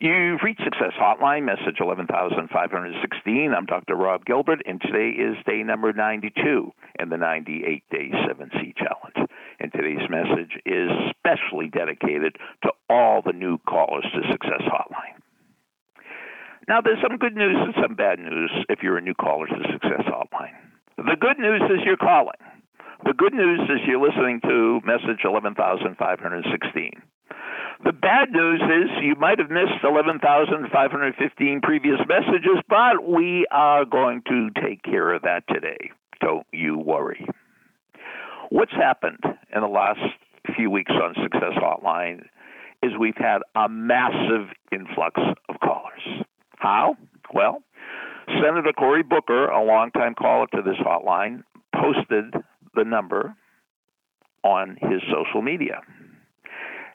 You've reached Success Hotline, message 11516. I'm Dr. Rob Gilbert, and today is day number 92 in the 98 Day 7C Challenge. And today's message is specially dedicated to all the new callers to Success Hotline. Now, there's some good news and some bad news if you're a new caller to Success Hotline. The good news is you're calling. The good news is you're listening to message 11516. Bad news is you might have missed 11,515 previous messages, but we are going to take care of that today. Don't you worry. What's happened in the last few weeks on Success Hotline is we've had a massive influx of callers. How? Well, Senator Cory Booker, a longtime caller to this hotline, posted the number on his social media.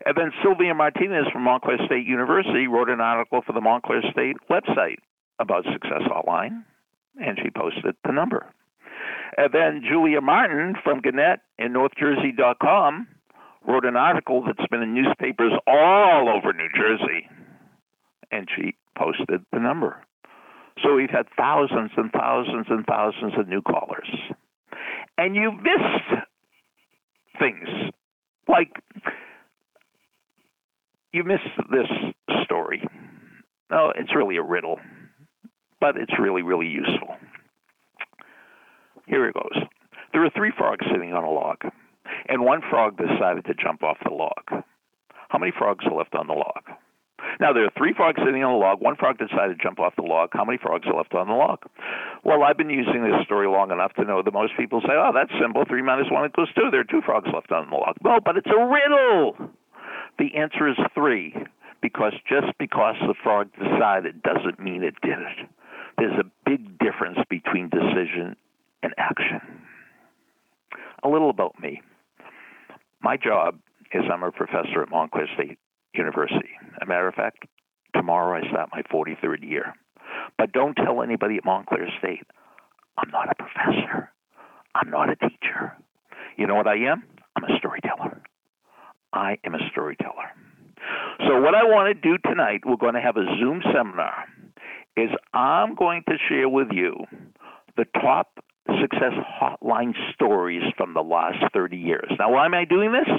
And then Sylvia Martinez from Montclair State University wrote an article for the Montclair State website about Success Hotline, and she posted the number. And then Julia Martin from Gannett and NorthJersey.com wrote an article that's been in newspapers all over New Jersey, and she posted the number. So we've had thousands and thousands and thousands of new callers. And you missed things like you missed this story. No, it's really a riddle, but it's really, really useful. Here it goes. There are three frogs sitting on a log, and one frog decided to jump off the log. How many frogs are left on the log? Now, there are three frogs sitting on the log. One frog decided to jump off the log. How many frogs are left on the log? Well, I've been using this story long enough to know that most people say, oh, that's simple. Three minus one equals two. There are two frogs left on the log. No, but it's a riddle. The answer is three, because just because the frog decided doesn't mean it did it. There's a big difference between decision and action. A little about me. My job is I'm a professor at Montclair State University. As a matter of fact, tomorrow I start my 43rd year. But don't tell anybody at Montclair State, I'm not a professor. I'm not a teacher. You know what I am? I'm a storyteller. I am a storyteller. So, what I want to do tonight, we're going to have a Zoom seminar, is I'm going to share with you the top success hotline stories from the last 30 years. Now, why am I doing this?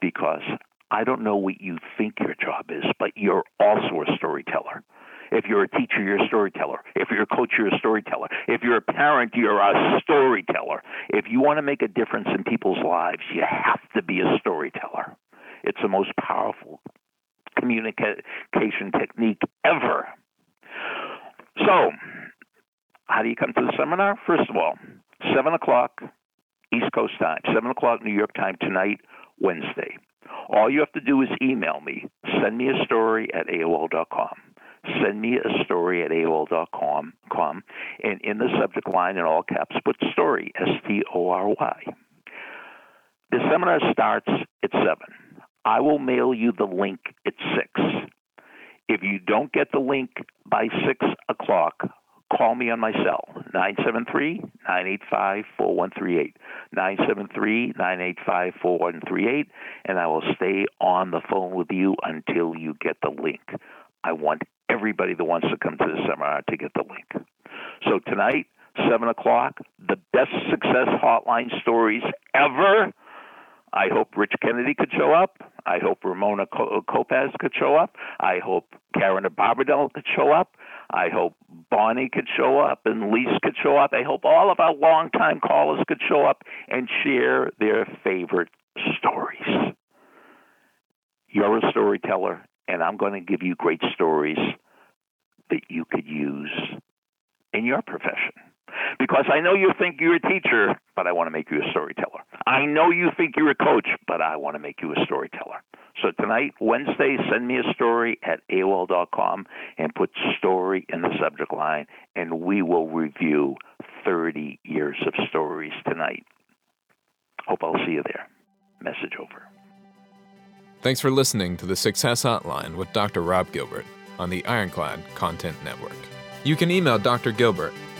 Because I don't know what you think your job is, but you're also a storyteller. If you're a teacher, you're a storyteller. If you're a coach, you're a storyteller. If you're a parent, you're a storyteller. If you want to make a difference in people's lives, you have to be a storyteller. It's the most powerful communication technique ever. So, how do you come to the seminar? First of all, 7 o'clock East Coast time, 7 o'clock New York time tonight, Wednesday. All you have to do is email me. Send me a story at AOL.com send me a story at AOL.com, and in the subject line in all caps, put story, S T O R Y. The seminar starts at 7. I will mail you the link at 6. If you don't get the link by 6 o'clock, call me on my cell, 973 985 4138. 973 985 4138, and I will stay on the phone with you until you get the link. I want everybody that wants to come to the seminar to get the link. So tonight, 7 o'clock, the best success hotline stories ever. I hope Rich Kennedy could show up. I hope Ramona Kopaz uh, could show up. I hope Karen Barbadell could show up. I hope Bonnie could show up and Lise could show up. I hope all of our longtime callers could show up and share their favorite stories. You're a storyteller, and I'm going to give you great stories that you could use in your profession. Because I know you think you're a teacher, but I want to make you a storyteller. I know you think you're a coach, but I want to make you a storyteller. So tonight, Wednesday, send me a story at AOL.com and put story in the subject line, and we will review 30 years of stories tonight. Hope I'll see you there. Message over. Thanks for listening to the Success Hotline with Dr. Rob Gilbert on the Ironclad Content Network. You can email Dr. Gilbert